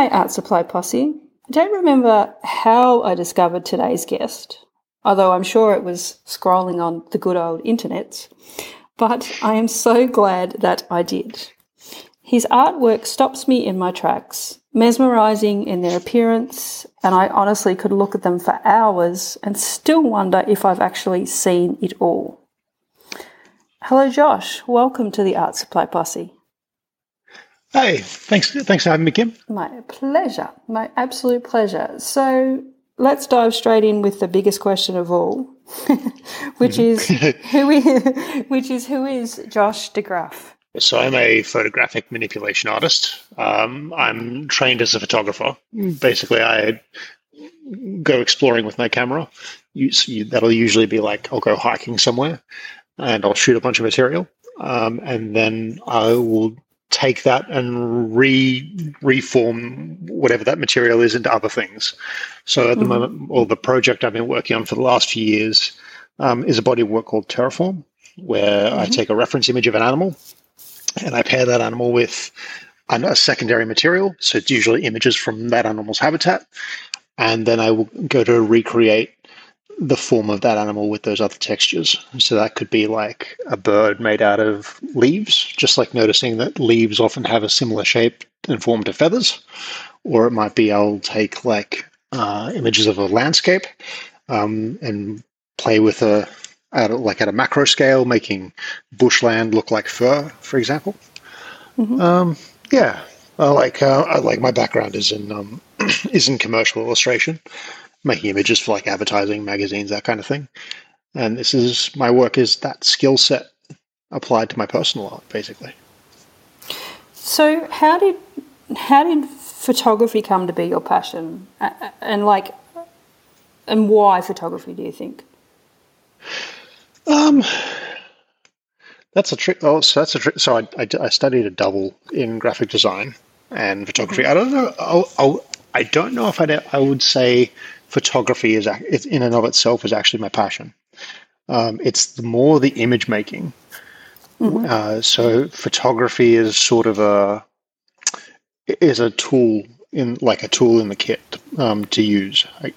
Hi, Art Supply Posse. I don't remember how I discovered today's guest, although I'm sure it was scrolling on the good old internet. but I am so glad that I did. His artwork stops me in my tracks, mesmerizing in their appearance, and I honestly could look at them for hours and still wonder if I've actually seen it all. Hello, Josh. Welcome to the Art Supply Posse. Hey, thanks. Thanks for having me, Kim. My pleasure. My absolute pleasure. So let's dive straight in with the biggest question of all, which is who is which is who is Josh Dykgraaf? So I'm a photographic manipulation artist. Um, I'm trained as a photographer. Basically, I go exploring with my camera. that'll usually be like I'll go hiking somewhere, and I'll shoot a bunch of material, um, and then I will take that and re reform whatever that material is into other things. So at the mm-hmm. moment, or the project I've been working on for the last few years um, is a body of work called Terraform, where mm-hmm. I take a reference image of an animal and I pair that animal with a secondary material. So it's usually images from that animal's habitat, and then I will go to recreate the form of that animal with those other textures. So that could be like a bird made out of leaves, just like noticing that leaves often have a similar shape and form to feathers. Or it might be I'll take like uh, images of a landscape um, and play with a at a, like at a macro scale, making bushland look like fur, for example. Mm-hmm. Um, yeah, I like uh, I like my background is in um, is in commercial illustration, making images for like advertising, magazines, that kind of thing. And this is my work is that skill set applied to my personal art, basically. So how did how did photography come to be your passion, and like, and why photography? Do you think? Um, that's a trick. Oh, so that's a trick. So I, I, I, studied a double in graphic design and photography. Mm-hmm. I don't know. I'll, I'll, I do not know if I'd, I would say photography is in and of itself is actually my passion. Um, it's the more the image making. Mm-hmm. Uh, so photography is sort of a is a tool in like a tool in the kit um, to use. I,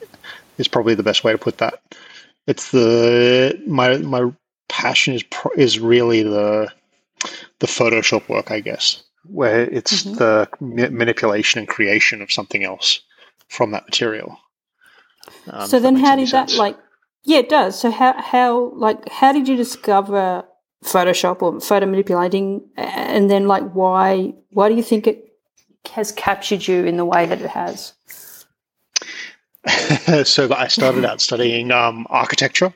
is probably the best way to put that. It's the my my passion is is really the the Photoshop work, I guess, where it's mm-hmm. the manipulation and creation of something else from that material. Um, so then, how did that sense. like? Yeah, it does. So how how like how did you discover Photoshop or photo manipulating, and then like why why do you think it has captured you in the way that it has? so I started out studying um, architecture.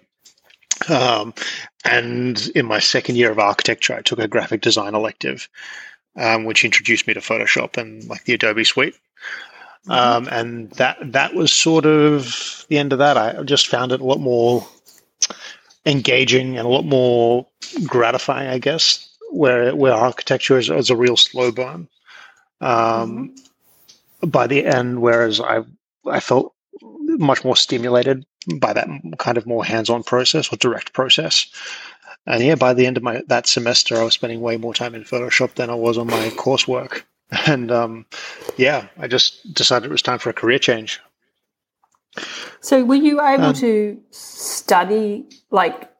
Um, and in my second year of architecture, I took a graphic design elective, um, which introduced me to Photoshop and like the Adobe Suite. Mm-hmm. Um, and that that was sort of the end of that. I just found it a lot more engaging and a lot more gratifying, I guess. Where where architecture is, is a real slow burn. Um, mm-hmm. By the end, whereas I I felt much more stimulated by that kind of more hands-on process or direct process. And yeah, by the end of my that semester, I was spending way more time in Photoshop than I was on my coursework. And um, yeah, I just decided it was time for a career change. So, were you able um, to study like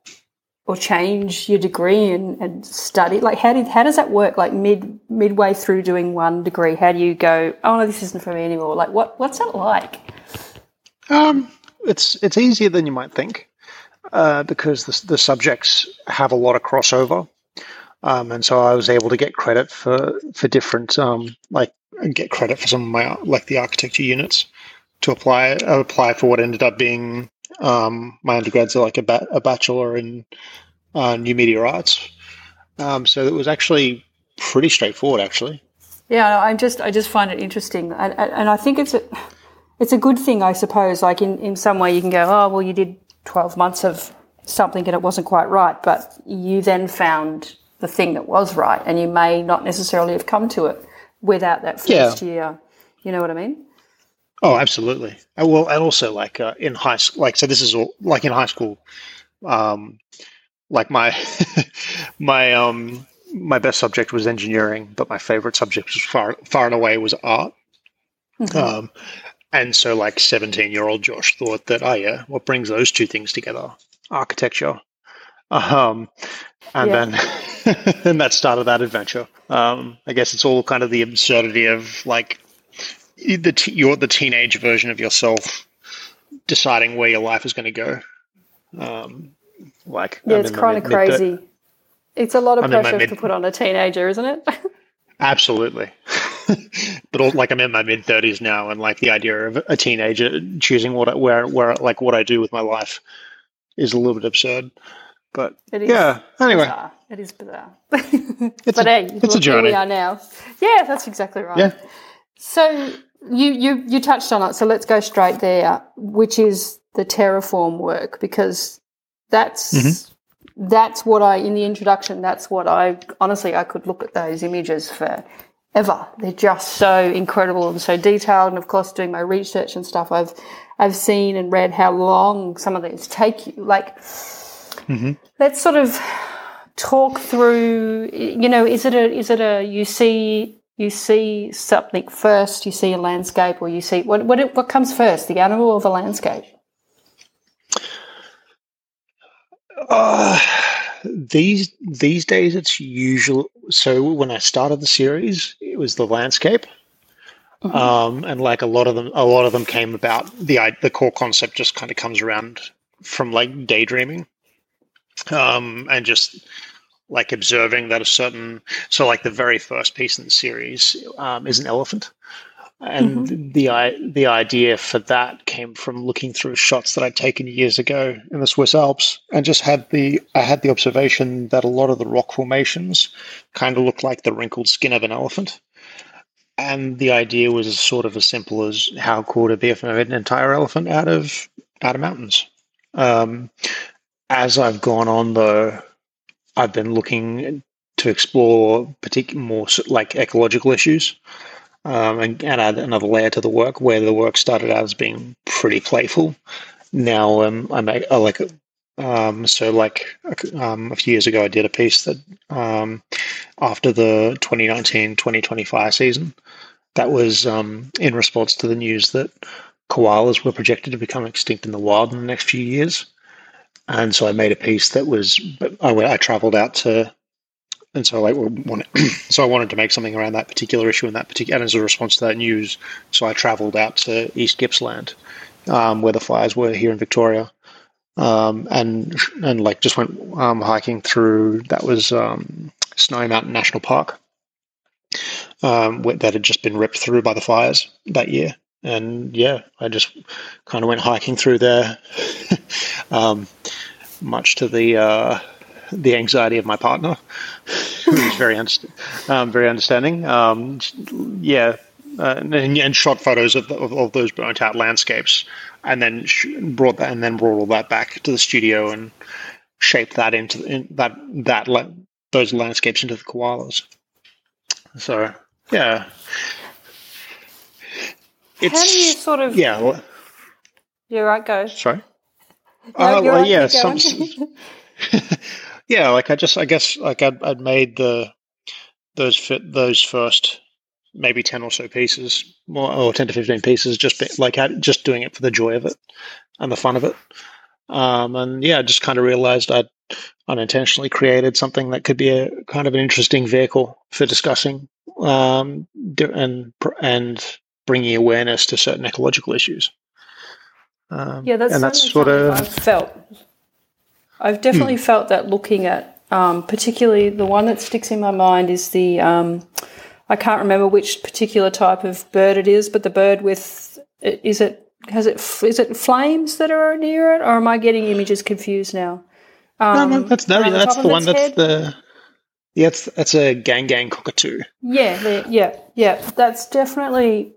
or change your degree and, and study? Like, how did how does that work? Like mid midway through doing one degree, how do you go? Oh no, this isn't for me anymore. Like, what what's that like? Um, it's it's easier than you might think uh, because the, the subjects have a lot of crossover, um, and so I was able to get credit for for different um, like get credit for some of my like the architecture units to apply apply for what ended up being um, my undergrads are like a, ba- a bachelor in uh, new media arts. Um, so it was actually pretty straightforward, actually. Yeah, I'm just I just find it interesting, and, and I think it's a it's a good thing, I suppose. Like in, in some way, you can go, oh, well, you did 12 months of something and it wasn't quite right, but you then found the thing that was right, and you may not necessarily have come to it without that first yeah. year. You know what I mean? Oh, absolutely. Well, and also like uh, in high school, like so, this is all like in high school. Um, like my my um my best subject was engineering, but my favorite subject was far far and away was art. Mm-hmm. Um, and so, like 17 year old Josh thought that, oh, yeah, what brings those two things together? Architecture. Um, and yeah. then and that started that adventure. Um, I guess it's all kind of the absurdity of like the t- you're the teenage version of yourself deciding where your life is going to go. Um, like yeah, I'm it's kind of crazy. it's a lot of I'm pressure mid- to put on a teenager, isn't it? Absolutely. but all, like I'm in my mid thirties now, and like the idea of a teenager choosing what where where like what I do with my life is a little bit absurd. But yeah, anyway, bizarre. it is bizarre. but a, hey, it's a journey. we are now. Yeah, that's exactly right. Yeah. So you you you touched on it, so let's go straight there, which is the terraform work because that's. Mm-hmm that's what I in the introduction. That's what I honestly I could look at those images for ever. They're just so incredible and so detailed. And of course, doing my research and stuff, I've I've seen and read how long some of these take you. Like, mm-hmm. let's sort of talk through. You know, is it a is it a you see you see something first, you see a landscape, or you see what what what comes first, the animal or the landscape? Uh, these these days, it's usual. So when I started the series, it was the landscape, mm-hmm. um, and like a lot of them, a lot of them came about. the The core concept just kind of comes around from like daydreaming, um, and just like observing that a certain. So like the very first piece in the series um, is an elephant, and mm-hmm. the the idea for that came from looking through shots that I'd taken years ago in the Swiss Alps, and just had the I had the observation that a lot of the rock formations kind of looked like the wrinkled skin of an elephant. And the idea was sort of as simple as how cool would it be if I made an entire elephant out of out of mountains. Um, as I've gone on, though, I've been looking to explore particular more like ecological issues um, and, and, add another layer to the work where the work started out as being pretty playful. Now um, I make I like um, so like um, a few years ago I did a piece that um, after the 2019-2020 fire season that was um, in response to the news that koalas were projected to become extinct in the wild in the next few years. And so I made a piece that was I, I traveled out to and so like wanted, so I wanted to make something around that particular issue and that particular and as a response to that news. So I travelled out to East Gippsland, um, where the fires were here in Victoria, um, and and like just went um, hiking through. That was um, Snowy Mountain National Park, um, that had just been ripped through by the fires that year. And yeah, I just kind of went hiking through there, um, much to the uh, the anxiety of my partner, who's very um, very understanding. Um, yeah, uh, and, and, shot photos of, of, of, those burnt out landscapes, and then brought that and then brought all that back to the studio and shaped that into in, that that those landscapes into the koalas. So yeah, it's, How do you sort of yeah. Well, yeah, right. Go. Sorry. No, uh, well, right, yeah. Some, yeah, like I just, I guess, like I'd, I'd made the those fit those first maybe ten or so pieces, more or ten to fifteen pieces, just be, like just doing it for the joy of it and the fun of it. Um, and yeah, I just kind of realized I'd unintentionally created something that could be a kind of an interesting vehicle for discussing um, and and bringing awareness to certain ecological issues. Um, yeah, that's, and that's sort of I've felt I've definitely hmm. felt that looking at, um, particularly the one that sticks in my mind is the, um, I can't remember which particular type of bird it is, but the bird with, is it, has it, is it flames that are near it, or am I getting images confused now? Um, no, no, that's no, that's the, the one. That's head? the yeah, it's, that's a gang gang cockatoo. Yeah, yeah, yeah. That's definitely.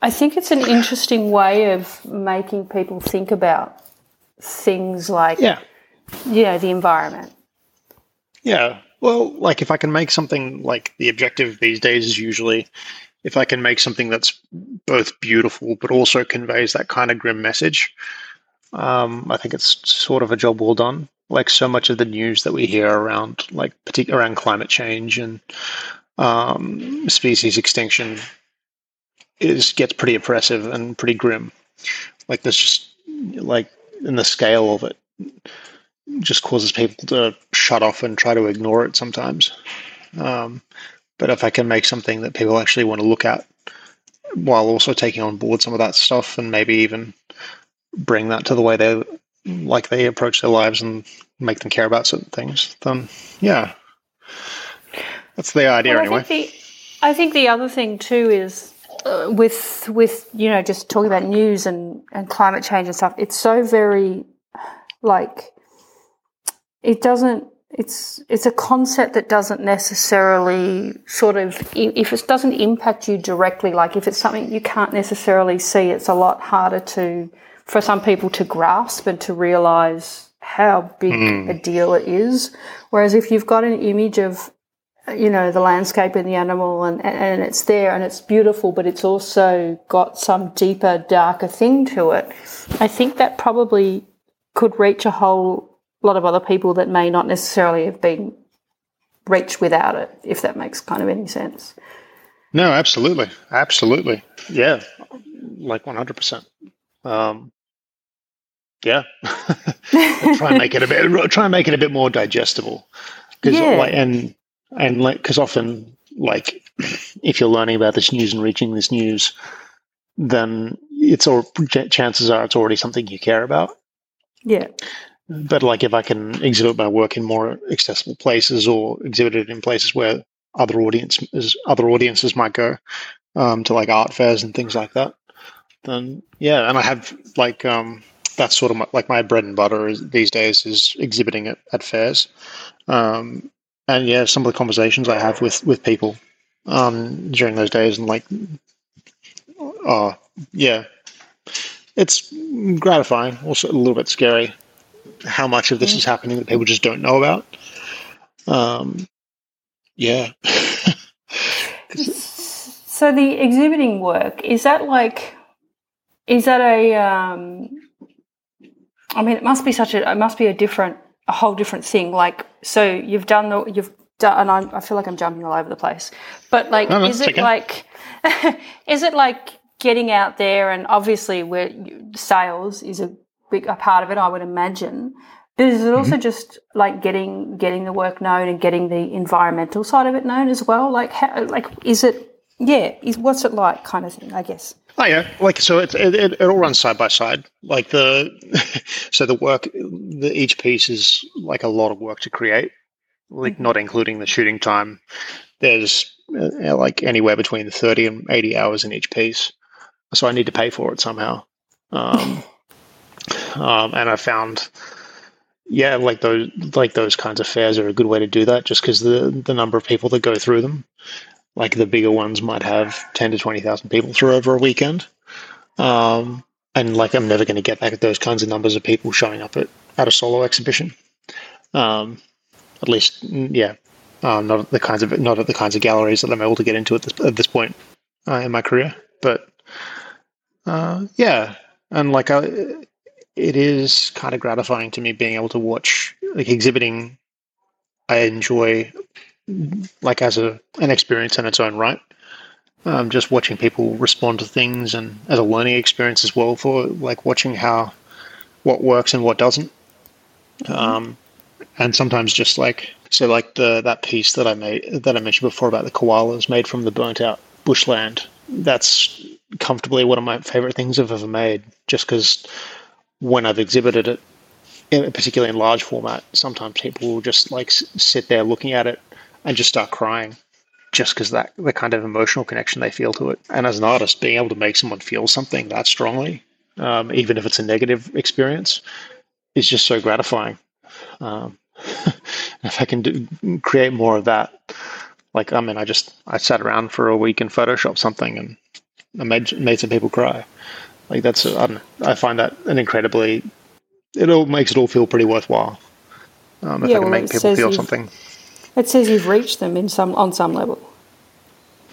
I think it's an interesting way of making people think about things like yeah yeah, the environment. Yeah. Well, like if I can make something like the objective these days is usually if I can make something that's both beautiful but also conveys that kind of grim message, um, I think it's sort of a job well done. Like so much of the news that we hear around, like around climate change and um, species extinction, is gets pretty oppressive and pretty grim. Like there's just like in the scale of it just causes people to shut off and try to ignore it sometimes. Um, but if I can make something that people actually want to look at while also taking on board some of that stuff and maybe even bring that to the way they like they approach their lives and make them care about certain things, then yeah, that's the idea well, anyway. I think the, I think the other thing too is with with you know just talking about news and and climate change and stuff. It's so very like it doesn't it's it's a concept that doesn't necessarily sort of if it doesn't impact you directly like if it's something you can't necessarily see it's a lot harder to for some people to grasp and to realize how big mm. a deal it is whereas if you've got an image of you know the landscape and the animal and and it's there and it's beautiful but it's also got some deeper darker thing to it i think that probably could reach a whole lot of other people that may not necessarily have been reached without it, if that makes kind of any sense. No, absolutely, absolutely, yeah, like one hundred percent. Um, yeah, try and make it a bit. Try and make it a bit more digestible, because yeah. like, and and like because often like if you're learning about this news and reaching this news, then it's all chances are it's already something you care about. Yeah. But like if I can exhibit my work in more accessible places or exhibit it in places where other audiences other audiences might go um, to like art fairs and things like that, then yeah. And I have like um, that's sort of my, like my bread and butter is, these days is exhibiting it at fairs. Um, and yeah, some of the conversations I have with with people um, during those days and like, oh yeah, it's gratifying, also a little bit scary how much of this is happening that people just don't know about. Um, yeah. so the exhibiting work is that like is that a um, I mean it must be such a it must be a different a whole different thing like so you've done the you've done and I'm, I feel like I'm jumping all over the place but like no, is it okay. like is it like getting out there and obviously where sales is a big a part of it, I would imagine. But is it also mm-hmm. just like getting getting the work known and getting the environmental side of it known as well? Like, how, like is it? Yeah, is what's it like, kind of thing? I guess. Oh yeah, like so it, it, it all runs side by side. Like the so the work, the each piece is like a lot of work to create, like mm-hmm. not including the shooting time. There's uh, like anywhere between thirty and eighty hours in each piece, so I need to pay for it somehow. Um, um, and I found, yeah, like those like those kinds of fairs are a good way to do that, just because the the number of people that go through them, like the bigger ones might have ten to twenty thousand people through over a weekend. Um, and like I'm never going to get back at those kinds of numbers of people showing up at, at a solo exhibition. Um, at least, yeah, um, not at the kinds of not at the kinds of galleries that I'm able to get into at this at this point uh, in my career. But uh, yeah, and like I, it is kind of gratifying to me being able to watch like exhibiting. I enjoy like as a an experience in its own right. Um, just watching people respond to things and as a learning experience as well for like watching how what works and what doesn't. Mm-hmm. Um, and sometimes just like so like the that piece that I made that I mentioned before about the koalas made from the burnt out bushland. That's comfortably one of my favorite things I've ever made. Just because when I've exhibited it, particularly in large format, sometimes people will just like sit there looking at it and just start crying just because that the kind of emotional connection they feel to it. And as an artist, being able to make someone feel something that strongly, um, even if it's a negative experience, is just so gratifying. Um, if I can do, create more of that, like I mean, I just I sat around for a week and Photoshop something and I made made some people cry. Like that's I don't know, I find that an incredibly it all makes it all feel pretty worthwhile. Um, if yeah, I can well, make people feel something. It says you've reached them in some on some level.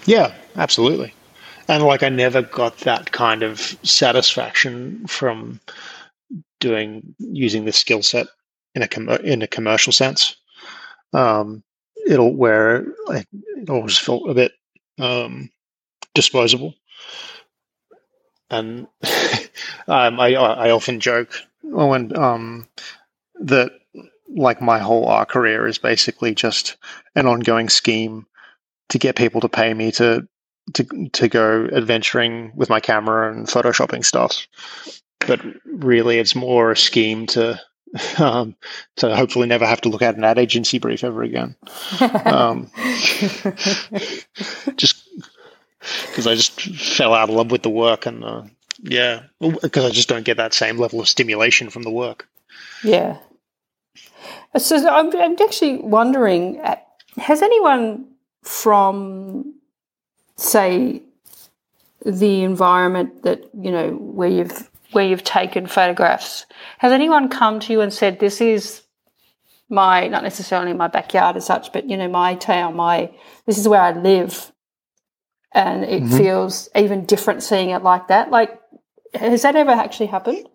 Yeah, absolutely. And like I never got that kind of satisfaction from doing using this skill set in a com- in a commercial sense. Um, it'll where it always felt a bit um, disposable And um, I I often joke when um, that like my whole art career is basically just an ongoing scheme to get people to pay me to to to go adventuring with my camera and photoshopping stuff. But really, it's more a scheme to um, to hopefully never have to look at an ad agency brief ever again. Um, just because I just fell out of love with the work and uh, yeah, because I just don't get that same level of stimulation from the work. Yeah. So I'm, I'm actually wondering, uh, has anyone from say the environment that you know where you've where you've taken photographs has anyone come to you and said this is my not necessarily my backyard as such but you know my town my this is where i live and it mm-hmm. feels even different seeing it like that? Like has that ever actually happened?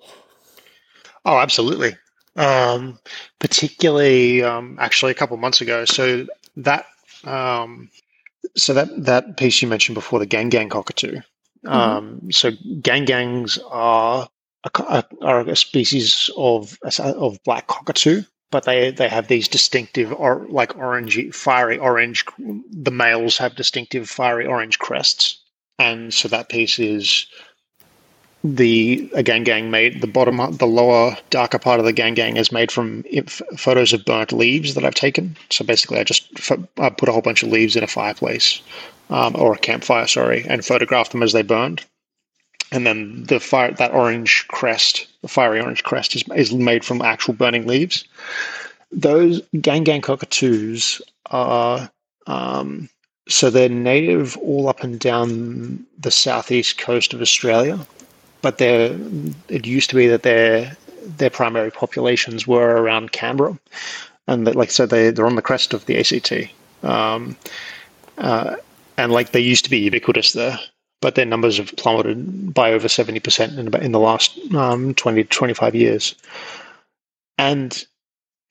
Oh absolutely um, particularly um, actually a couple months ago so that um, so that that piece you mentioned before, the gang gang cockatoo. Mm-hmm. Um, so gang gangs are a, are a species of of black cockatoo, but they they have these distinctive or like orangey, fiery orange. The males have distinctive fiery orange crests, and so that piece is the gang gang made the bottom the lower darker part of the gang gang is made from photos of burnt leaves that I've taken. So basically, I just I put a whole bunch of leaves in a fireplace um, or a campfire, sorry, and photographed them as they burned. And then the fire that orange crest, the fiery orange crest, is is made from actual burning leaves. Those gang gang cockatoos are. Um, so they're native all up and down the southeast coast of Australia but they it used to be that their their primary populations were around Canberra, and that, like I said, they they're on the crest of the ACT, um, uh, and like they used to be ubiquitous there, but their numbers have plummeted by over seventy percent in in the last um, twenty to twenty five years, and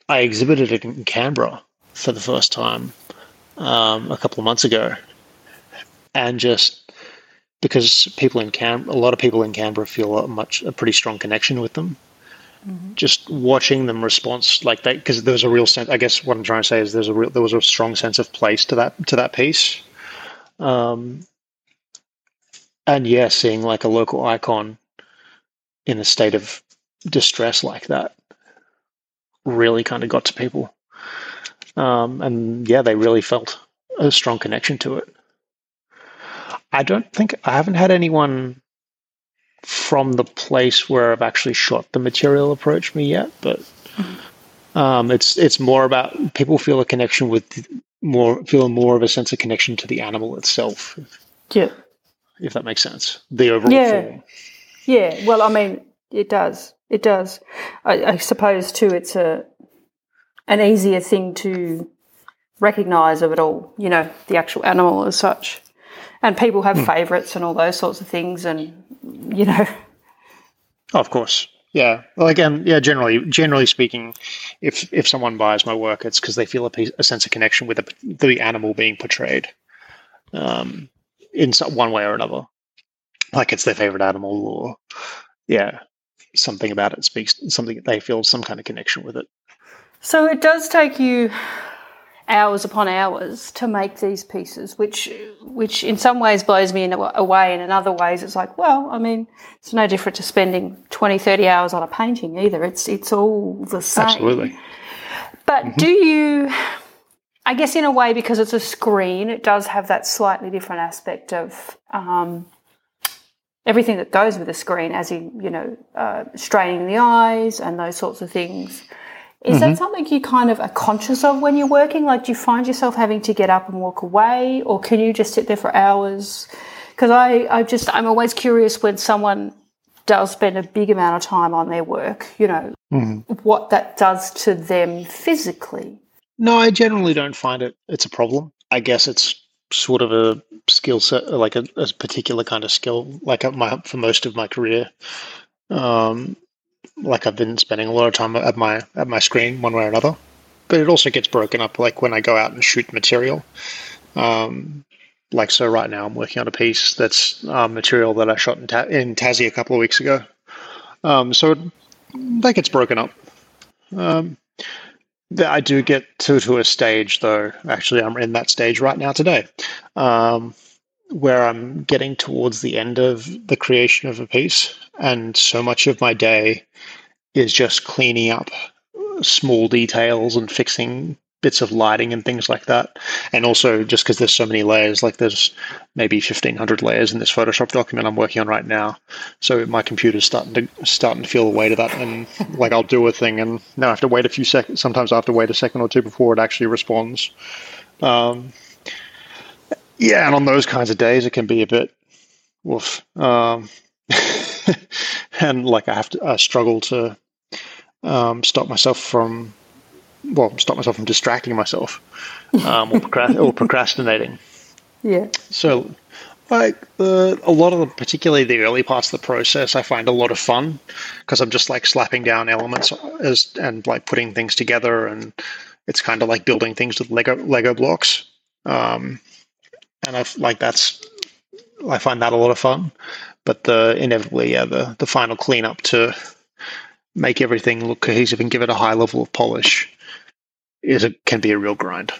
I exhibited it in Canberra for the first time um, a couple of months ago, and just because people in Cam, a lot of people in Canberra feel a much a pretty strong connection with them. Mm-hmm. Just watching them response like that, because there was a real sense. I guess what I'm trying to say is there's a real there was a strong sense of place to that to that piece. Um, and yeah, seeing like a local icon in a state of distress like that really kind of got to people. Um, and yeah, they really felt a strong connection to it. I don't think I haven't had anyone from the place where I've actually shot the material approach me yet, but um, it's it's more about people feel a connection with more feel more of a sense of connection to the animal itself. Yeah, if that makes sense. The overall yeah. form. Yeah, well, I mean, it does. It does. I, I suppose too. It's a an easier thing to recognize of it all. You know, the actual animal as such and people have mm. favourites and all those sorts of things, and you know. Of course, yeah. Well, again, yeah. Generally, generally speaking, if if someone buys my work, it's because they feel a, piece, a, sense of connection with the, the animal being portrayed, um, in some, one way or another. Like it's their favorite animal, or yeah, something about it speaks something they feel some kind of connection with it. So it does take you hours upon hours to make these pieces, which which in some ways blows me away, and in other ways it's like, well, I mean, it's no different to spending 20, 30 hours on a painting either. It's it's all the same. Absolutely. But mm-hmm. do you? I guess in a way, because it's a screen, it does have that slightly different aspect of. Um, everything that goes with a screen, as in, you know, uh, straining the eyes and those sorts of things. Is mm-hmm. that something you kind of are conscious of when you're working? Like, do you find yourself having to get up and walk away, or can you just sit there for hours? Because I, I just, I'm always curious when someone does spend a big amount of time on their work, you know, mm-hmm. what that does to them physically. No, I generally don't find it. It's a problem. I guess it's sort of a skill set, like a, a particular kind of skill, like my, for most of my career. Um, like I've been spending a lot of time at my at my screen one way or another. But it also gets broken up like when I go out and shoot material. Um, like so, right now I'm working on a piece that's um, material that I shot in, Ta- in Tassie a couple of weeks ago. Um, so it, that gets broken up. Um, I do get to to a stage though. Actually, I'm in that stage right now today, um, where I'm getting towards the end of the creation of a piece, and so much of my day is just cleaning up small details and fixing bits of lighting and things like that. And also just because there's so many layers, like there's maybe 1500 layers in this Photoshop document I'm working on right now. So my computer's starting to starting to feel the weight of that. And like I'll do a thing and now I have to wait a few seconds. Sometimes I have to wait a second or two before it actually responds. Um, yeah, and on those kinds of days, it can be a bit woof. Um, and like I have to I struggle to um, stop myself from well, stop myself from distracting myself um, or, procrast- or, procrastinating. Yeah. So, like the a lot of the, particularly the early parts of the process, I find a lot of fun because I'm just like slapping down elements as and like putting things together, and it's kind of like building things with Lego Lego blocks. Um, and I like that's I find that a lot of fun. But the inevitably, yeah, the the final cleanup to make everything look cohesive and give it a high level of polish is a, can be a real grind.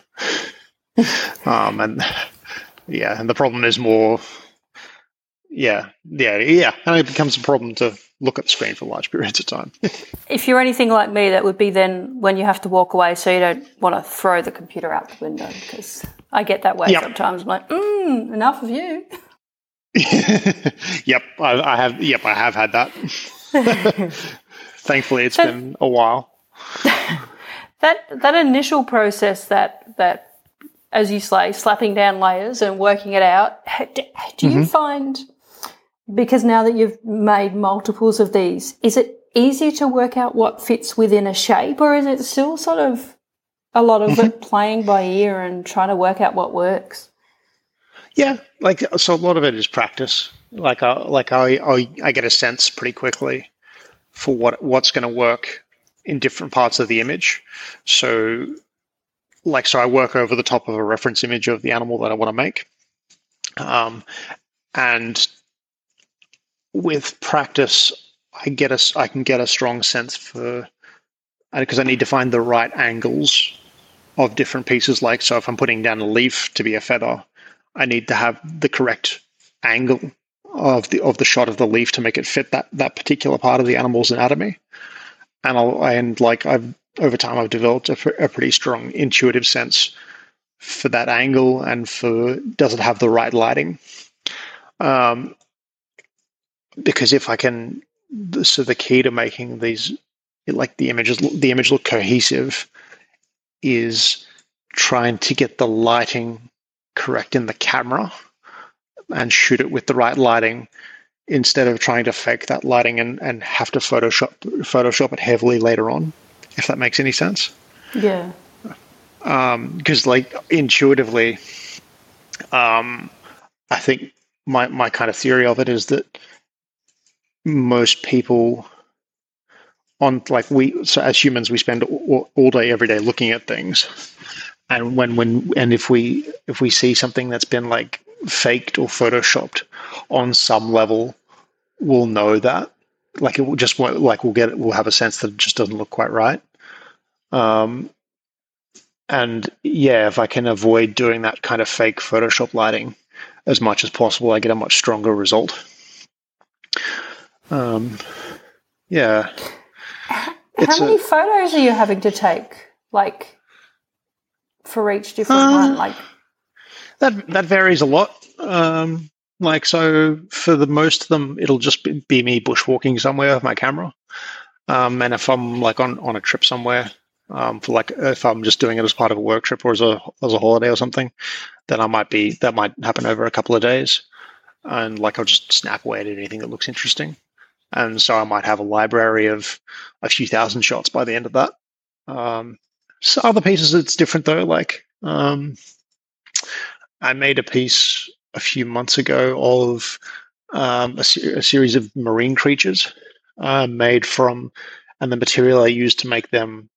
um, and yeah, and the problem is more. Yeah, yeah, yeah, and it becomes a problem to look at the screen for large periods of time. if you're anything like me, that would be then when you have to walk away, so you don't want to throw the computer out the window because I get that way yep. sometimes. I'm like, mm, enough of you. yep, I, I, have. Yep, I have had that. Thankfully, it's so, been a while that that initial process that that as you say slapping down layers and working it out do, do mm-hmm. you find because now that you've made multiples of these is it easier to work out what fits within a shape or is it still sort of a lot of it playing by ear and trying to work out what works yeah like so a lot of it is practice like I, like I, I, I get a sense pretty quickly for what what's going to work in different parts of the image. So, like, so I work over the top of a reference image of the animal that I want to make. Um, and with practice, I get a, I can get a strong sense for, because I need to find the right angles of different pieces. Like, so if I'm putting down a leaf to be a feather, I need to have the correct angle of the of the shot of the leaf to make it fit that that particular part of the animal's anatomy and I'll, and like I've over time I've developed a, a pretty strong intuitive sense for that angle and for does it have the right lighting. Um, because if I can, so the key to making these like the images the image look cohesive is trying to get the lighting correct in the camera and shoot it with the right lighting instead of trying to fake that lighting and, and have to Photoshop Photoshop it heavily later on, if that makes any sense. Yeah. Because um, like intuitively, um, I think my my kind of theory of it is that most people on like we so as humans we spend all, all day every day looking at things and when when and if we if we see something that's been like faked or photoshopped on some level we'll know that. Like it will just like we'll get we'll have a sense that it just doesn't look quite right. Um, and yeah, if I can avoid doing that kind of fake Photoshop lighting as much as possible, I get a much stronger result. Um, yeah. How many a, photos are you having to take? Like for each different uh, one? Like that that varies a lot. Um, like, so for the most of them, it'll just be, be me bushwalking somewhere with my camera. Um, and if I'm like on, on a trip somewhere, um, for like if I'm just doing it as part of a work trip or as a as a holiday or something, then I might be that might happen over a couple of days, and like I'll just snap away at anything that looks interesting, and so I might have a library of a few thousand shots by the end of that. Um, so other pieces it's different though. Like um, I made a piece a few months ago of um, a, ser- a, series of marine creatures uh, made from, and the material I used to make them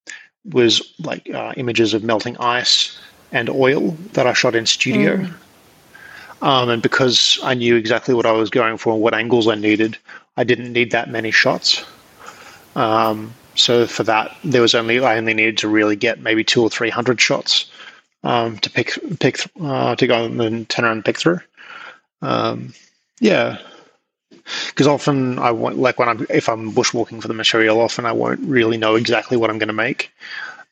was like uh, images of melting ice and oil that I shot in studio. Um, and because I knew exactly what I was going for and what angles I needed, I didn't need that many shots. Um, so for that, there was only I only needed to really get maybe two or three hundred shots um, to pick pick uh, to go and turn around and pick through. Um, yeah, because often I won't like when I'm if I'm bushwalking for the material. Often I won't really know exactly what I'm going to make.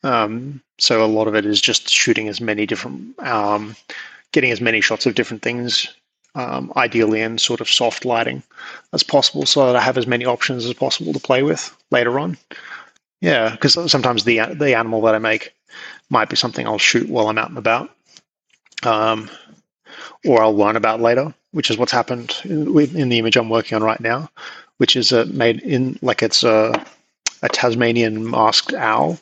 Um, so a lot of it is just shooting as many different, um, getting as many shots of different things, um, ideally in sort of soft lighting as possible, so that I have as many options as possible to play with later on. Yeah, because sometimes the the animal that I make might be something I'll shoot while I'm out and about, um, or I'll learn about later, which is what's happened in, in the image I'm working on right now, which is uh, made in like it's a, a Tasmanian masked owl,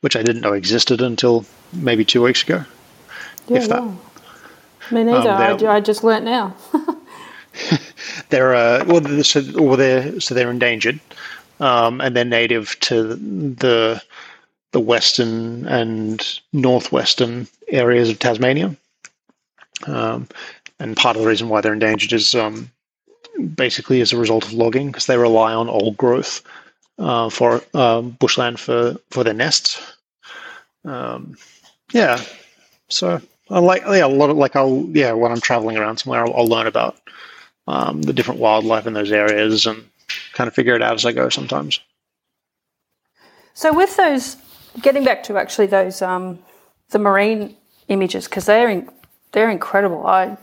which I didn't know existed until maybe two weeks ago. Yeah, if that. Yeah. Me neither. Um, I, I just learnt now. they're uh, well, they're, so, well, they're so they're endangered, um, and they're native to the the western and northwestern areas of Tasmania. Um, and part of the reason why they're endangered is um, basically as a result of logging, because they rely on old growth uh, for um, bushland for for their nests. Um, yeah, so I like yeah a lot of like I'll yeah when I'm traveling around somewhere I'll, I'll learn about um, the different wildlife in those areas and kind of figure it out as I go sometimes. So with those, getting back to actually those um, the marine images because they're in, they're incredible. I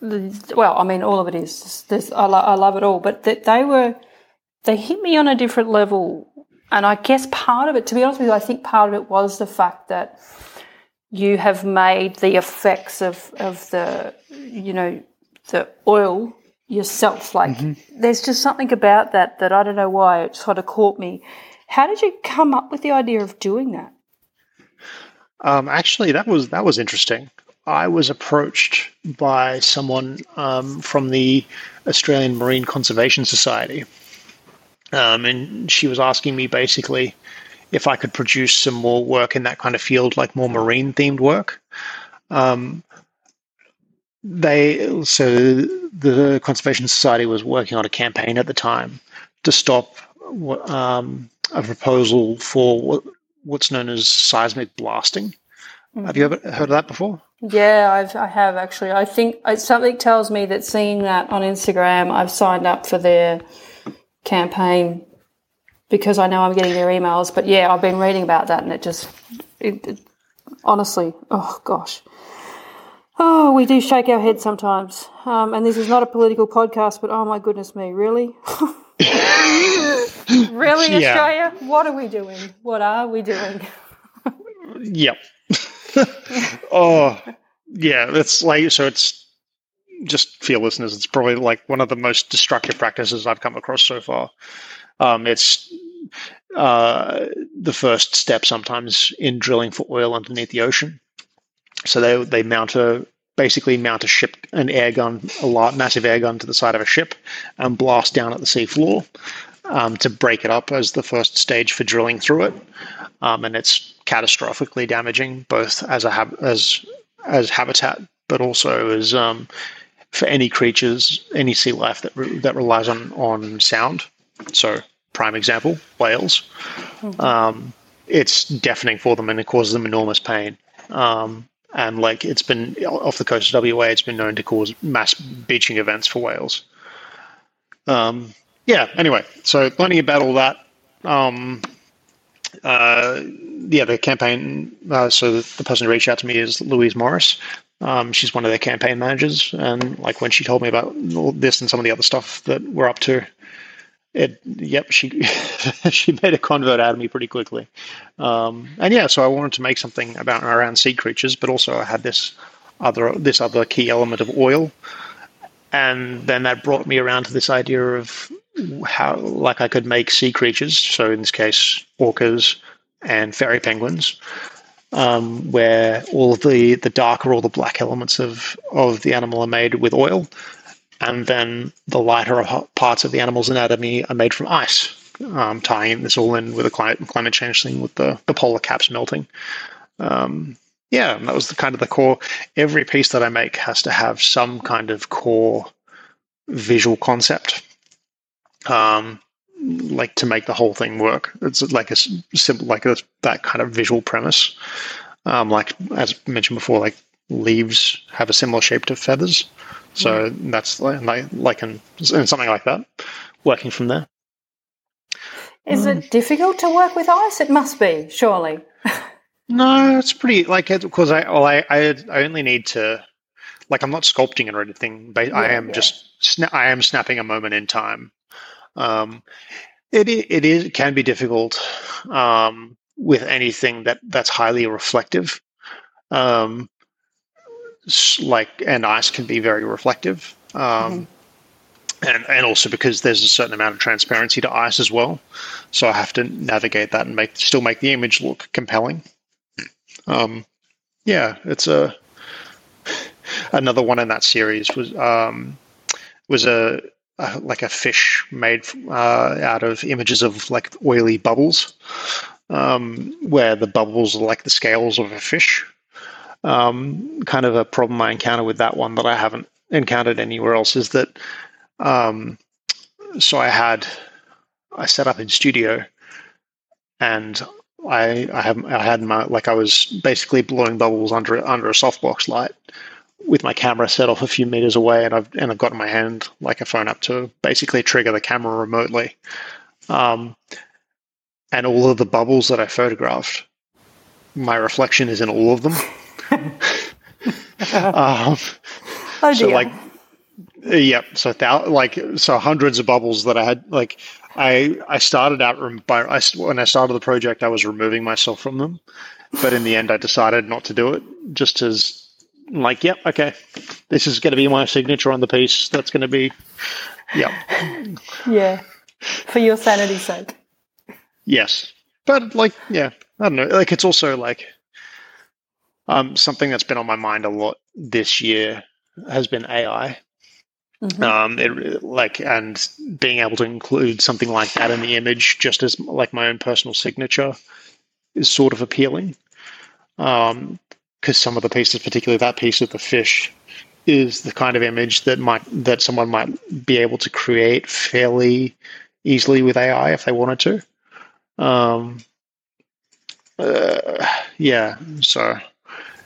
well, I mean, all of it is. I, lo- I love it all, but they, they were they hit me on a different level, and I guess part of it, to be honest with you, I think part of it was the fact that you have made the effects of of the you know the oil yourself. Like mm-hmm. there's just something about that that I don't know why it sort of caught me. How did you come up with the idea of doing that? Um, actually, that was that was interesting. I was approached by someone um, from the Australian Marine Conservation Society, um, and she was asking me basically if I could produce some more work in that kind of field, like more marine themed work. Um, they so the Conservation Society was working on a campaign at the time to stop um, a proposal for what's known as seismic blasting. Mm-hmm. Have you ever heard of that before? Yeah, I've, I have actually. I think something tells me that seeing that on Instagram, I've signed up for their campaign because I know I'm getting their emails. But yeah, I've been reading about that, and it just, it, it, honestly, oh gosh, Oh, we do shake our heads sometimes. Um, and this is not a political podcast, but oh my goodness me, really? really, yeah. Australia? What are we doing? What are we doing? yep. oh, yeah. It's like, so it's just for your listeners, it's probably like one of the most destructive practices I've come across so far. Um, it's uh, the first step sometimes in drilling for oil underneath the ocean. So they they mount a basically mount a ship an air gun, a lot massive air gun to the side of a ship, and blast down at the sea floor um, to break it up as the first stage for drilling through it. Um, and it's catastrophically damaging both as a hab- as as habitat, but also as um, for any creatures, any sea life that re- that relies on on sound. So, prime example, whales. Mm-hmm. Um, it's deafening for them and it causes them enormous pain. Um, and like it's been off the coast of WA, it's been known to cause mass beaching events for whales. Um, yeah. Anyway, so learning about all that. Um, uh, yeah, the campaign. Uh, so the person who reached out to me is Louise Morris. Um, she's one of their campaign managers, and like when she told me about all this and some of the other stuff that we're up to, it yep she she made a convert out of me pretty quickly. Um, and yeah so i wanted to make something about around sea creatures but also i had this other this other key element of oil. And then that brought me around to this idea of how like i could make sea creatures. So in this case orcas and fairy penguins um, where all the the darker or the black elements of of the animal are made with oil and then the lighter parts of the animal's anatomy are made from ice, um, tying this all in with the climate, climate change thing with the, the polar caps melting. Um, yeah, that was the kind of the core. Every piece that I make has to have some kind of core visual concept, um, like to make the whole thing work. It's like a simple, like a, that kind of visual premise. Um, like as mentioned before, like leaves have a similar shape to feathers, so mm. that's like like in, in something like that. Working from there. Is it difficult to work with ice? It must be, surely. no, it's pretty like because I well I, I I only need to like I'm not sculpting it or anything, but yeah, I am yeah. just sna- I am snapping a moment in time. Um, it it is it can be difficult um, with anything that that's highly reflective. Um, like and ice can be very reflective. Um, mm-hmm and and also because there's a certain amount of transparency to ice as well, so I have to navigate that and make still make the image look compelling. Um, yeah, it's a another one in that series was um, was a, a, like a fish made uh, out of images of like oily bubbles, um, where the bubbles are like the scales of a fish. Um, kind of a problem I encounter with that one that I haven't encountered anywhere else is that um, so I had I set up in studio, and I I have I had my like I was basically blowing bubbles under under a softbox light with my camera set off a few meters away, and I've and I've got my hand like a phone up to basically trigger the camera remotely. Um, and all of the bubbles that I photographed, my reflection is in all of them. Um, oh so like Yep. So thou- like so hundreds of bubbles that I had like I I started out by I, when I started the project I was removing myself from them, but in the end I decided not to do it just as like yep okay this is going to be my signature on the piece that's going to be yep. Yeah for your sanity's sake. Yes but like yeah I don't know like it's also like um something that's been on my mind a lot this year has been AI Mm-hmm. Um, it, like and being able to include something like that in the image, just as like my own personal signature, is sort of appealing. Because um, some of the pieces, particularly that piece of the fish, is the kind of image that might that someone might be able to create fairly easily with AI if they wanted to. Um, uh, yeah, so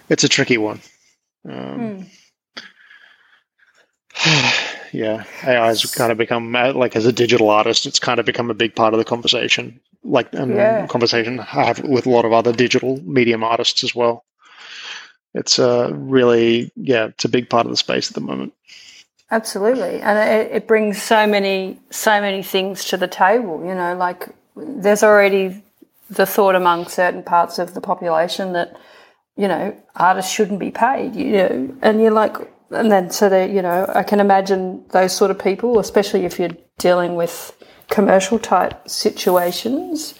it's a tricky one. Um, mm. yeah, AI has kind of become uh, like as a digital artist, it's kind of become a big part of the conversation. Like and yeah. conversation I have with a lot of other digital medium artists as well. It's a uh, really yeah, it's a big part of the space at the moment. Absolutely, and it, it brings so many so many things to the table. You know, like there's already the thought among certain parts of the population that you know artists shouldn't be paid. You know, and you're like and then so that you know i can imagine those sort of people especially if you're dealing with commercial type situations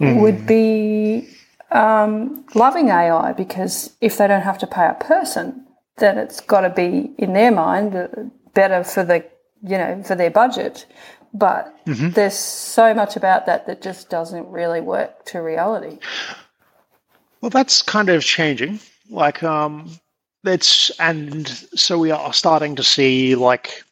mm. would be um, loving ai because if they don't have to pay a person then it's got to be in their mind better for the you know for their budget but mm-hmm. there's so much about that that just doesn't really work to reality well that's kind of changing like um it's and so we are starting to see like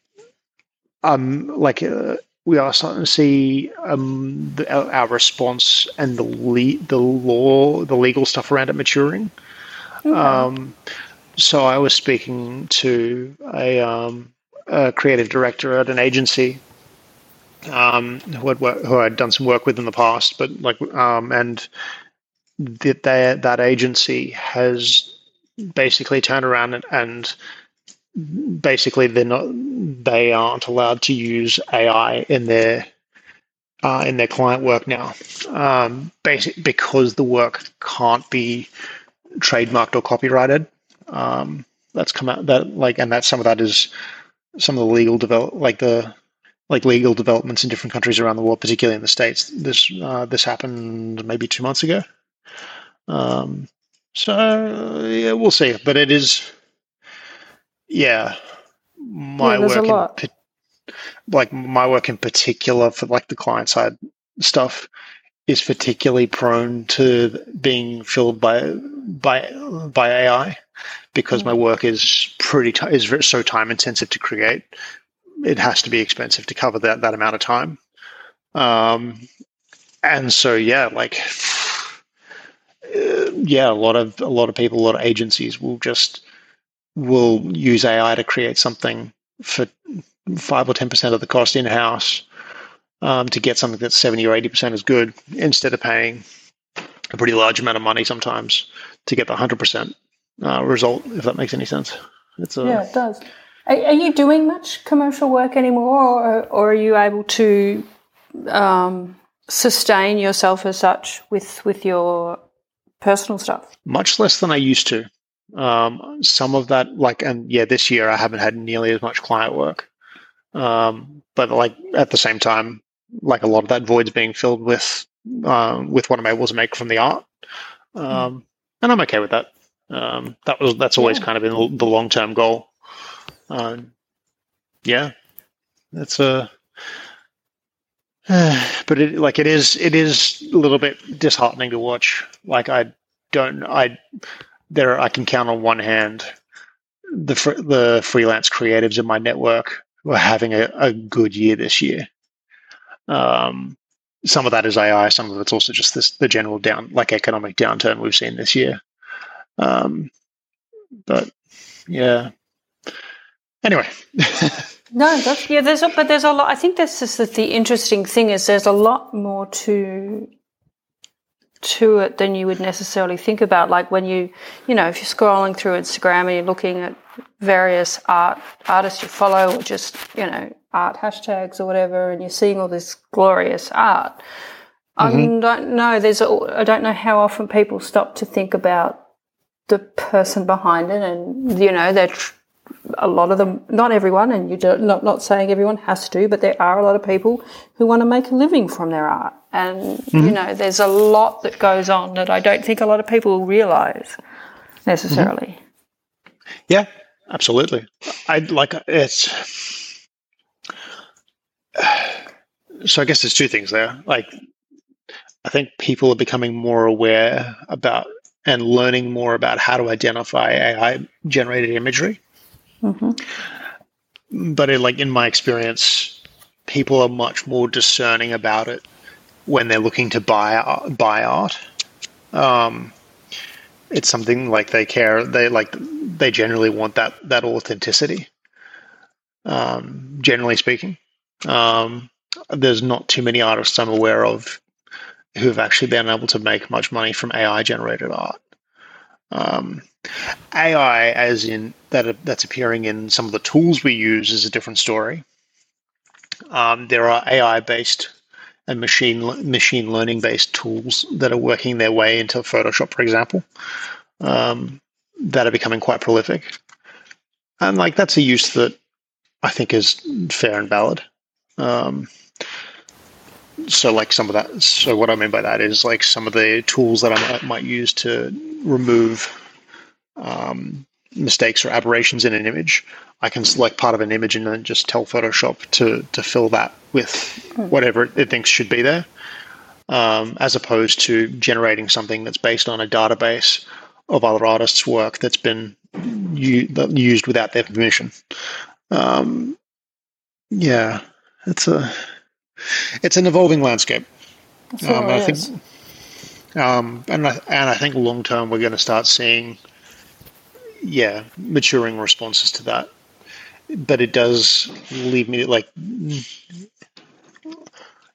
um like uh, we are starting to see um the, our response and the le- the law the legal stuff around it maturing okay. um so i was speaking to a um a creative director at an agency um who had who I'd done some work with in the past but like um and that that agency has basically turned around and, and basically they're not they aren't allowed to use AI in their uh, in their client work now, um, basic because the work can't be trademarked or copyrighted. Um, that's come out that like, and that some of that is some of the legal develop like the like legal developments in different countries around the world, particularly in the states. This uh, this happened maybe two months ago. Um, so yeah, we'll see. But it is, yeah, my yeah, work in, like my work in particular for like the client side stuff is particularly prone to being filled by by by AI because mm. my work is pretty t- is so time intensive to create. It has to be expensive to cover that that amount of time. Um, and so yeah, like uh, yeah, a lot of a lot of people, a lot of agencies will just will use AI to create something for five or ten percent of the cost in house um, to get something that's seventy or eighty percent as good instead of paying a pretty large amount of money sometimes to get the hundred percent uh, result. If that makes any sense, it's a, yeah, it does. Are, are, you doing much commercial work anymore, or, or are you able to um, sustain yourself as such with with your personal stuff? Much less than I used to. Um, some of that, like, and yeah, this year I haven't had nearly as much client work. Um, but like at the same time, like a lot of that void's being filled with um, with what I'm able to make from the art, um, and I'm okay with that. Um, that was that's always yeah. kind of been the long term goal. Um, yeah, that's a. Uh, but it like it is it is a little bit disheartening to watch. Like I don't I there I can count on one hand the fr- the freelance creatives in my network were having a, a good year this year. Um, some of that is AI, some of it's also just this the general down like economic downturn we've seen this year. Um, but yeah. Anyway. no, that's yeah. There's a, but there's a lot. I think this is the, the interesting thing is there's a lot more to to it than you would necessarily think about. Like when you, you know, if you're scrolling through Instagram and you're looking at various art artists you follow, or just you know art hashtags or whatever, and you're seeing all this glorious art. Mm-hmm. I don't know. There's a, I don't know how often people stop to think about the person behind it, and you know they're a lot of them, not everyone, and you do, not not saying everyone has to, but there are a lot of people who want to make a living from their art, and mm-hmm. you know there's a lot that goes on that I don't think a lot of people realise necessarily. Mm-hmm. Yeah, absolutely. I like it's. So I guess there's two things there. Like, I think people are becoming more aware about and learning more about how to identify AI generated imagery. Mm-hmm. But it, like in my experience, people are much more discerning about it when they're looking to buy buy art. Um, it's something like they care. They like they generally want that that authenticity. Um, generally speaking, um, there's not too many artists I'm aware of who have actually been able to make much money from AI generated art. Um, AI, as in that that's appearing in some of the tools we use, is a different story. Um, there are AI based and machine machine learning based tools that are working their way into Photoshop, for example, um, that are becoming quite prolific, and like that's a use that I think is fair and valid. Um, so like some of that so what i mean by that is like some of the tools that i might, might use to remove um, mistakes or aberrations in an image i can select part of an image and then just tell photoshop to to fill that with whatever it thinks should be there um, as opposed to generating something that's based on a database of other artists work that's been u- used without their permission. Um, yeah it's a it's an evolving landscape. Um, I think, um, and I, and I think long term we're going to start seeing, yeah, maturing responses to that. But it does leave me like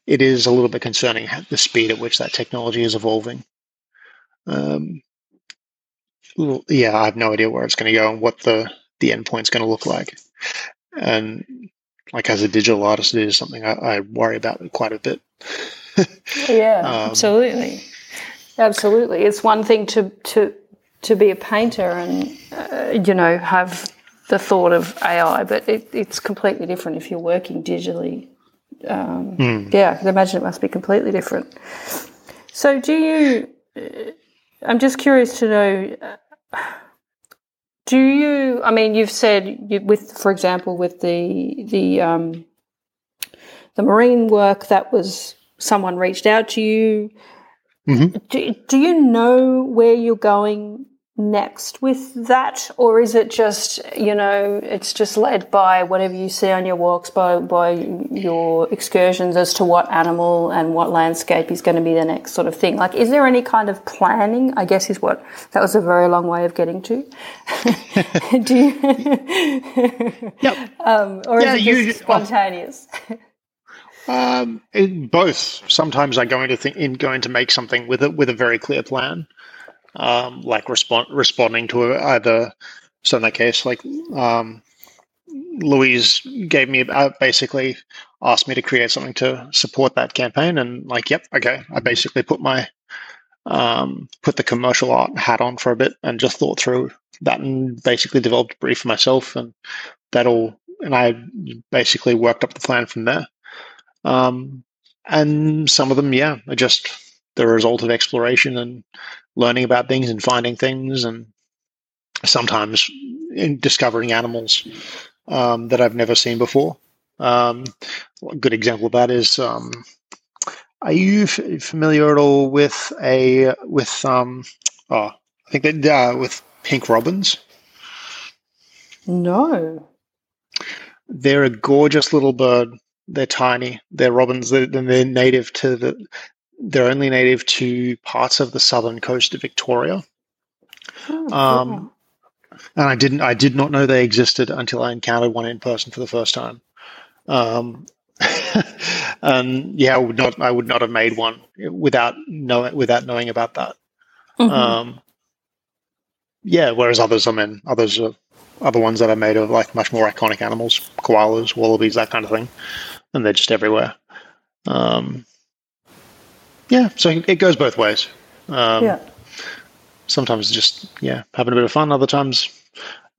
it is a little bit concerning the speed at which that technology is evolving. Um, yeah, I have no idea where it's going to go and what the the endpoint's going to look like. And like as a digital artist, it is something I, I worry about quite a bit. yeah, um, absolutely, absolutely. It's one thing to to to be a painter and uh, you know have the thought of AI, but it, it's completely different if you're working digitally. Um, mm. Yeah, I can imagine it must be completely different. So, do you? Uh, I'm just curious to know. Uh, do you? I mean, you've said you, with, for example, with the the um, the marine work that was someone reached out to you. Mm-hmm. Do, do you know where you're going next with that? Or is it just you know it's just led by whatever you see on your walks by by your excursions as to what animal and what landscape is going to be the next sort of thing? Like is there any kind of planning i guess is what that was a very long way of getting to? Do you yep. um, or yeah, is it just spontaneous? um, both. Sometimes i go into think in going to make something with it with a very clear plan um, like respond responding to either. So in that case, like um, Louise gave me uh, basically asked me to create something to support that campaign, and like, yep, okay. I basically put my um, put the commercial art hat on for a bit and just thought through that and basically developed a brief for myself, and that all. And I basically worked up the plan from there. Um, and some of them, yeah, are just the result of exploration and learning about things and finding things, and sometimes discovering animals um, that I've never seen before. Um, a good example of that is um, are you f- familiar at all with a with um oh I think that uh, with pink robins? No. They're a gorgeous little bird. They're tiny. They're robins. They're, they're native to the they're only native to parts of the southern coast of Victoria. Oh, um, and I didn't, I did not know they existed until I encountered one in person for the first time. Um, and yeah, I would not, I would not have made one without knowing, without knowing about that. Mm-hmm. Um, yeah, whereas others, I mean, others are other ones that are made of like much more iconic animals, koalas, wallabies, that kind of thing, and they're just everywhere. Um, yeah, so it goes both ways. Um, yeah. Sometimes just yeah, having a bit of fun. Other times,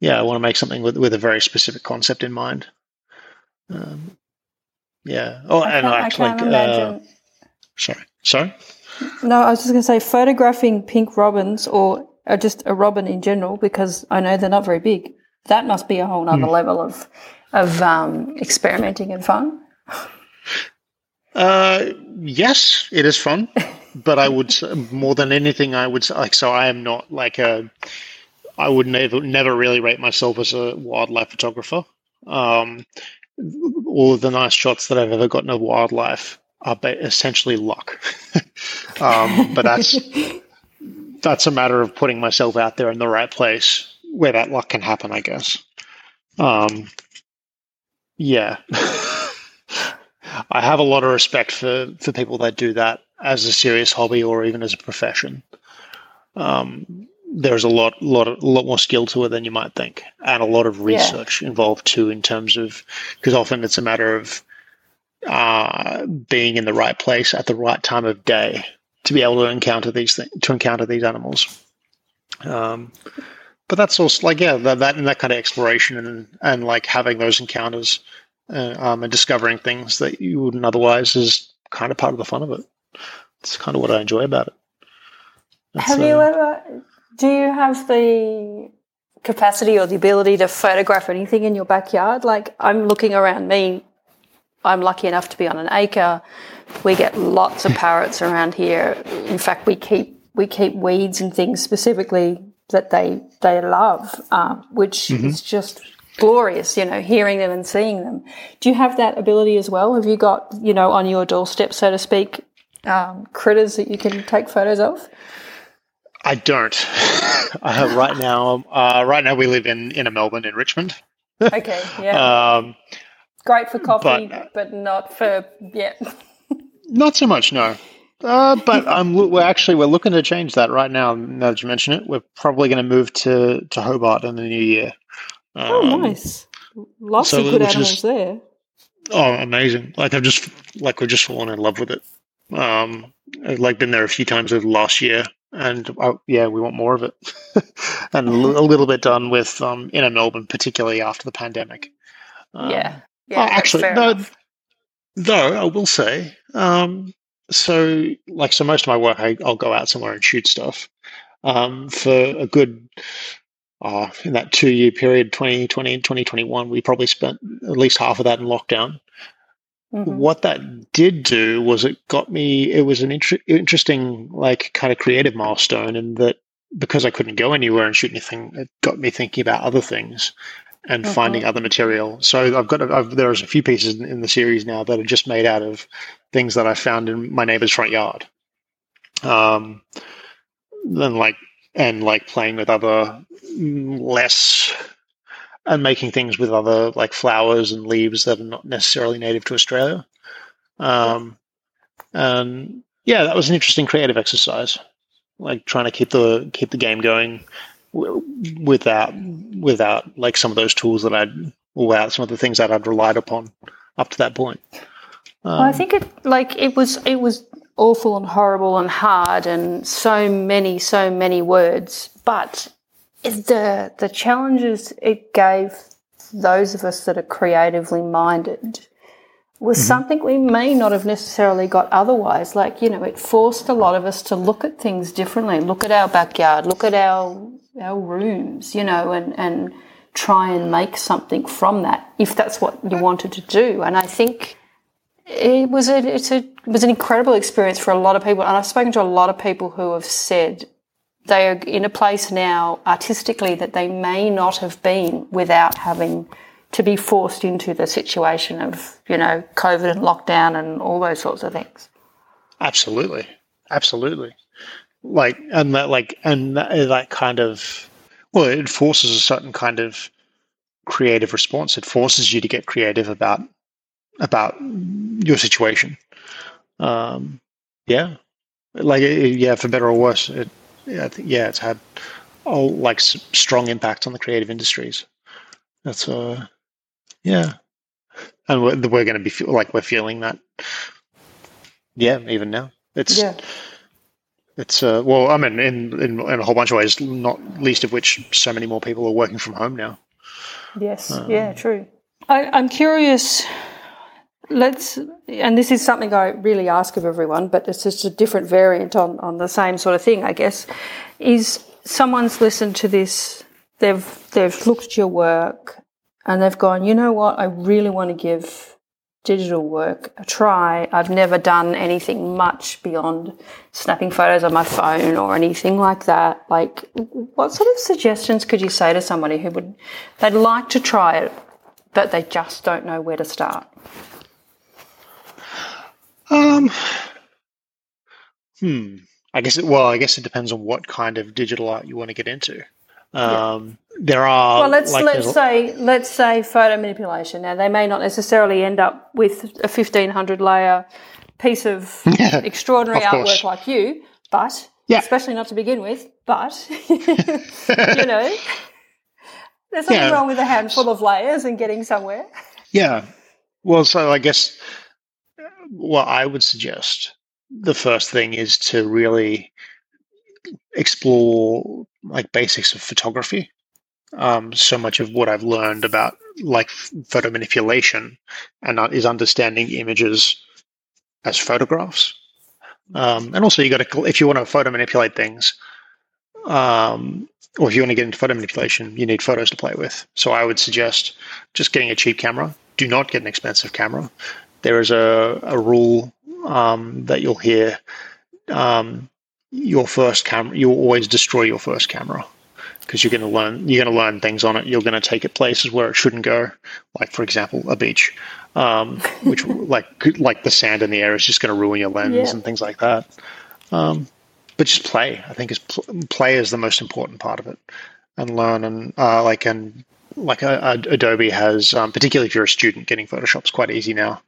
yeah, I want to make something with with a very specific concept in mind. Um, yeah. Oh, I and I, I can't like, uh, imagine. Uh, sorry. Sorry. No, I was just going to say photographing pink robins or, or just a robin in general because I know they're not very big. That must be a whole other mm. level of of um, experimenting and fun. Uh, yes, it is fun, but I would more than anything, I would like. So I am not like a. I would never never really rate myself as a wildlife photographer. Um, all of the nice shots that I've ever gotten of wildlife are essentially luck. um, but that's that's a matter of putting myself out there in the right place where that luck can happen, I guess. Um, yeah. I have a lot of respect for, for people that do that as a serious hobby or even as a profession. Um, there's a lot, lot, a lot more skill to it than you might think, and a lot of research yeah. involved too. In terms of, because often it's a matter of uh, being in the right place at the right time of day to be able to encounter these to encounter these animals. Um, but that's also like yeah, that, that and that kind of exploration and and like having those encounters uh, um, and discovering things that you wouldn't otherwise is kind of part of the fun of it. It's kind of what I enjoy about it. That's, have you uh, ever? Do you have the capacity or the ability to photograph anything in your backyard? Like I'm looking around me. I'm lucky enough to be on an acre. We get lots of parrots around here. In fact, we keep we keep weeds and things specifically that they they love, uh, which mm-hmm. is just glorious, you know, hearing them and seeing them. Do you have that ability as well? Have you got, you know, on your doorstep, so to speak, um, critters that you can take photos of? I don't. uh, right now, uh, right now we live in in a Melbourne in Richmond. okay, yeah. Um, Great for coffee, but, but not for yeah. not so much, no. Uh, but I'm we're actually we're looking to change that right now. Now that you mention it, we're probably going to move to to Hobart in the new year. Oh, um, nice! Lots so of good animals is, there. Oh, amazing! Like I've just like we've just fallen in love with it. Um, I've like been there a few times over the last year, and uh, yeah, we want more of it. and a little bit done with um, inner Melbourne, particularly after the pandemic. Um, yeah, yeah. Oh, actually, no. Though I will say, um, so like so, most of my work, I, will go out somewhere and shoot stuff. Um, for a good uh, in that two year period, 2020 and 2021, we probably spent at least half of that in lockdown. Mm-hmm. What that did do was it got me. It was an inter- interesting, like, kind of creative milestone, in that because I couldn't go anywhere and shoot anything, it got me thinking about other things and uh-huh. finding other material. So I've got I've, there's a few pieces in, in, the series now that are just made out of things that I found in my neighbor's front yard. Um, then like and like playing with other less and making things with other like flowers and leaves that are not necessarily native to Australia. Um, and yeah, that was an interesting creative exercise, like trying to keep the keep the game going without without like some of those tools that I'd without some of the things that I'd relied upon up to that point. Um, well, I think it like it was it was awful and horrible and hard and so many so many words, but the the challenges it gave those of us that are creatively minded was mm-hmm. something we may not have necessarily got otherwise. Like, you know, it forced a lot of us to look at things differently, look at our backyard, look at our our rooms, you know, and, and try and make something from that if that's what you wanted to do. And I think it was a, it's a, it was an incredible experience for a lot of people. And I've spoken to a lot of people who have said they are in a place now artistically that they may not have been without having to be forced into the situation of, you know, COVID and lockdown and all those sorts of things. Absolutely. Absolutely like and that like and that, that kind of well it forces a certain kind of creative response it forces you to get creative about about your situation. Um yeah. Like yeah for better or worse it yeah, yeah it's had all like strong impact on the creative industries. That's uh yeah. And we're, we're going to be like we're feeling that. Yeah even now. It's yeah. it's uh, well, I mean, in, in, in a whole bunch of ways, not least of which so many more people are working from home now. Yes, um, yeah, true. I, I'm curious. Let's, and this is something I really ask of everyone, but it's just a different variant on on the same sort of thing, I guess. Is someone's listened to this? They've they've looked at your work and they've gone, you know what? I really want to give digital work a try. I've never done anything much beyond snapping photos on my phone or anything like that. Like, what sort of suggestions could you say to somebody who would, they'd like to try it, but they just don't know where to start? Um, hmm. I guess it, well, I guess it depends on what kind of digital art you want to get into. Um, yeah. There are well, let's like let's say let's say photo manipulation. Now they may not necessarily end up with a fifteen hundred layer piece of yeah, extraordinary of artwork like you, but yeah. especially not to begin with. But you know, there's nothing yeah. wrong with a handful of layers and getting somewhere. Yeah. Well, so I guess what I would suggest the first thing is to really explore like basics of photography. Um, so much of what I've learned about like photo manipulation and uh, is understanding images as photographs. Um, and also, you got to if you want to photo manipulate things, um, or if you want to get into photo manipulation, you need photos to play with. So I would suggest just getting a cheap camera. Do not get an expensive camera. There is a, a rule um, that you'll hear um, your first camera, you'll always destroy your first camera because you're going to learn you're going to learn things on it. You're going to take it places where it shouldn't go, like for example, a beach, um, which like like the sand in the air is just going to ruin your lens yeah. and things like that. Um, but just play. I think is pl- play is the most important part of it, and learn and uh, like and like uh, Adobe has, um, particularly if you're a student, getting Photoshop's quite easy now.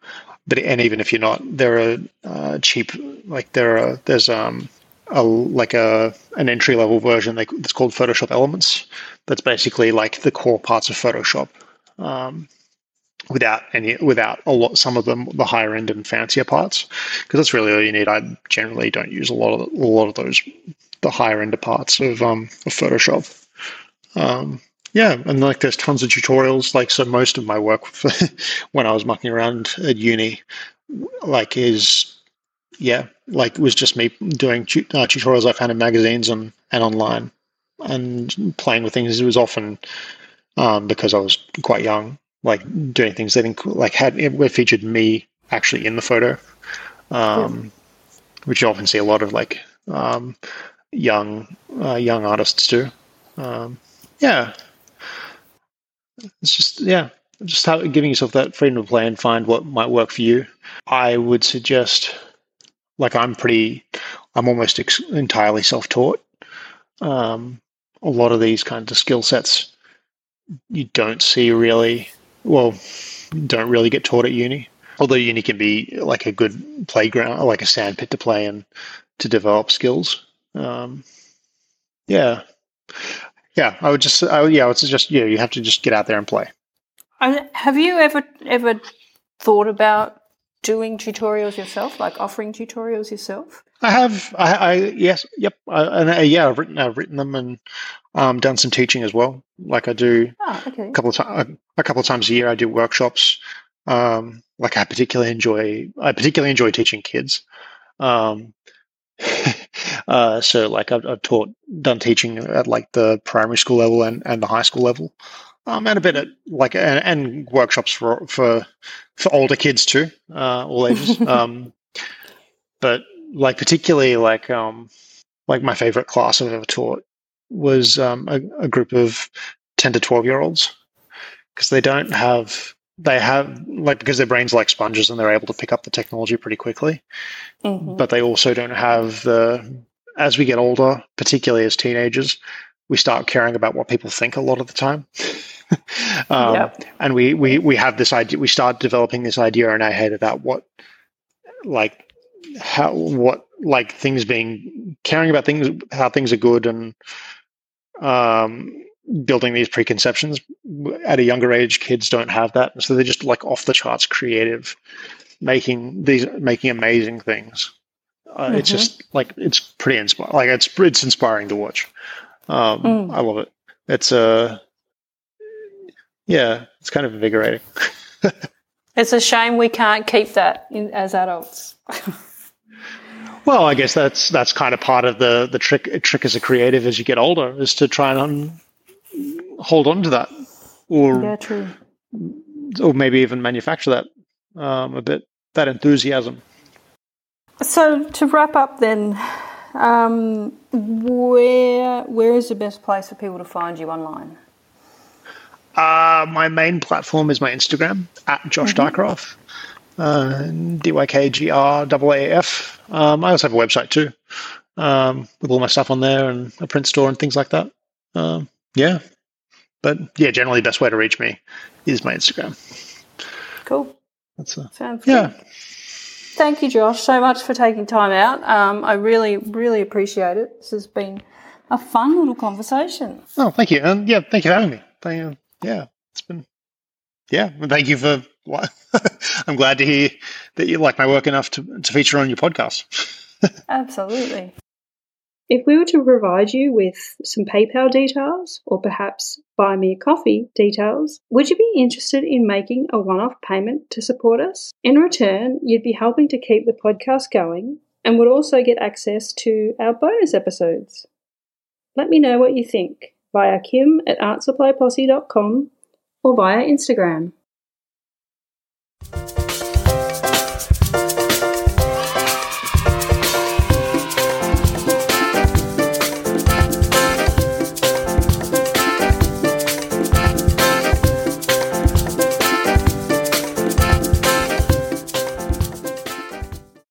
But and even if you're not, there are uh, cheap like there are there's um a like a an entry level version that's called Photoshop Elements. That's basically like the core parts of Photoshop, um, without any without a lot some of them the higher end and fancier parts because that's really all you need. I generally don't use a lot of a lot of those the higher end parts of um of Photoshop. Um, yeah, and like there's tons of tutorials. Like so, most of my work when I was mucking around at uni, like is yeah, like it was just me doing tu- uh, tutorials I found in magazines and, and online and playing with things. It was often um, because I was quite young, like doing things that inc- like had it featured me actually in the photo, um, yeah. which you often see a lot of like um, young uh, young artists do. Um, yeah, it's just yeah, just how, giving yourself that freedom to play and find what might work for you. I would suggest, like I'm pretty, I'm almost ex- entirely self-taught. Um, a lot of these kinds of skill sets you don't see really. Well, don't really get taught at uni. Although uni can be like a good playground, like a sandpit to play and to develop skills. Um, yeah, yeah. I would just, I would, yeah, it's just yeah. You have to just get out there and play. Have you ever ever thought about doing tutorials yourself, like offering tutorials yourself? I have. I, I yes, yep. I, and uh, yeah, I've written. I've written them and um, done some teaching as well. Like I do oh, okay. a couple of times. A couple of times a year, I do workshops. Um, like I particularly enjoy. I particularly enjoy teaching kids. Um, uh, so like I've, I've, taught, done teaching at like the primary school level and, and the high school level, um, and a bit at like and, and workshops for for for older kids too, uh, all ages. um, but like particularly like um, like my favorite class I've ever taught was um, a, a group of ten to twelve year olds because they don't have they have like because their brains like sponges and they're able to pick up the technology pretty quickly mm-hmm. but they also don't have the as we get older particularly as teenagers we start caring about what people think a lot of the time um, yep. and we, we we have this idea we start developing this idea in our head about what like how what like things being caring about things how things are good and um building these preconceptions. At a younger age kids don't have that. So they're just like off the charts creative making these making amazing things. Uh, mm-hmm. it's just like it's pretty inspiring like it's it's inspiring to watch. Um, mm. i love it. It's a uh, yeah it's kind of invigorating. It's a shame we can't keep that in, as adults. Well i guess that's that's kind of part of the the trick trick as a creative as you get older is to try and hold on to that, or yeah, true, or maybe even manufacture that um, a bit that enthusiasm. So to wrap up, then, um, where where is the best place for people to find you online? Uh, my main platform is my Instagram at Josh mm-hmm. Uh, D Y K G R A F. Um, I also have a website too, um, with all my stuff on there and a print store and things like that. Um, yeah, but yeah, generally the best way to reach me is my Instagram. Cool. That's a, Sounds yeah. Good. Thank you, Josh, so much for taking time out. Um, I really, really appreciate it. This has been a fun little conversation. Oh, thank you, and yeah, thank you for having me. Thank you. Yeah, it's been yeah. Thank you for. I'm glad to hear that you like my work enough to to feature on your podcast. Absolutely. If we were to provide you with some PayPal details or perhaps buy me a coffee details, would you be interested in making a one off payment to support us? In return, you'd be helping to keep the podcast going and would also get access to our bonus episodes. Let me know what you think via kim at artsupplyposse.com or via Instagram.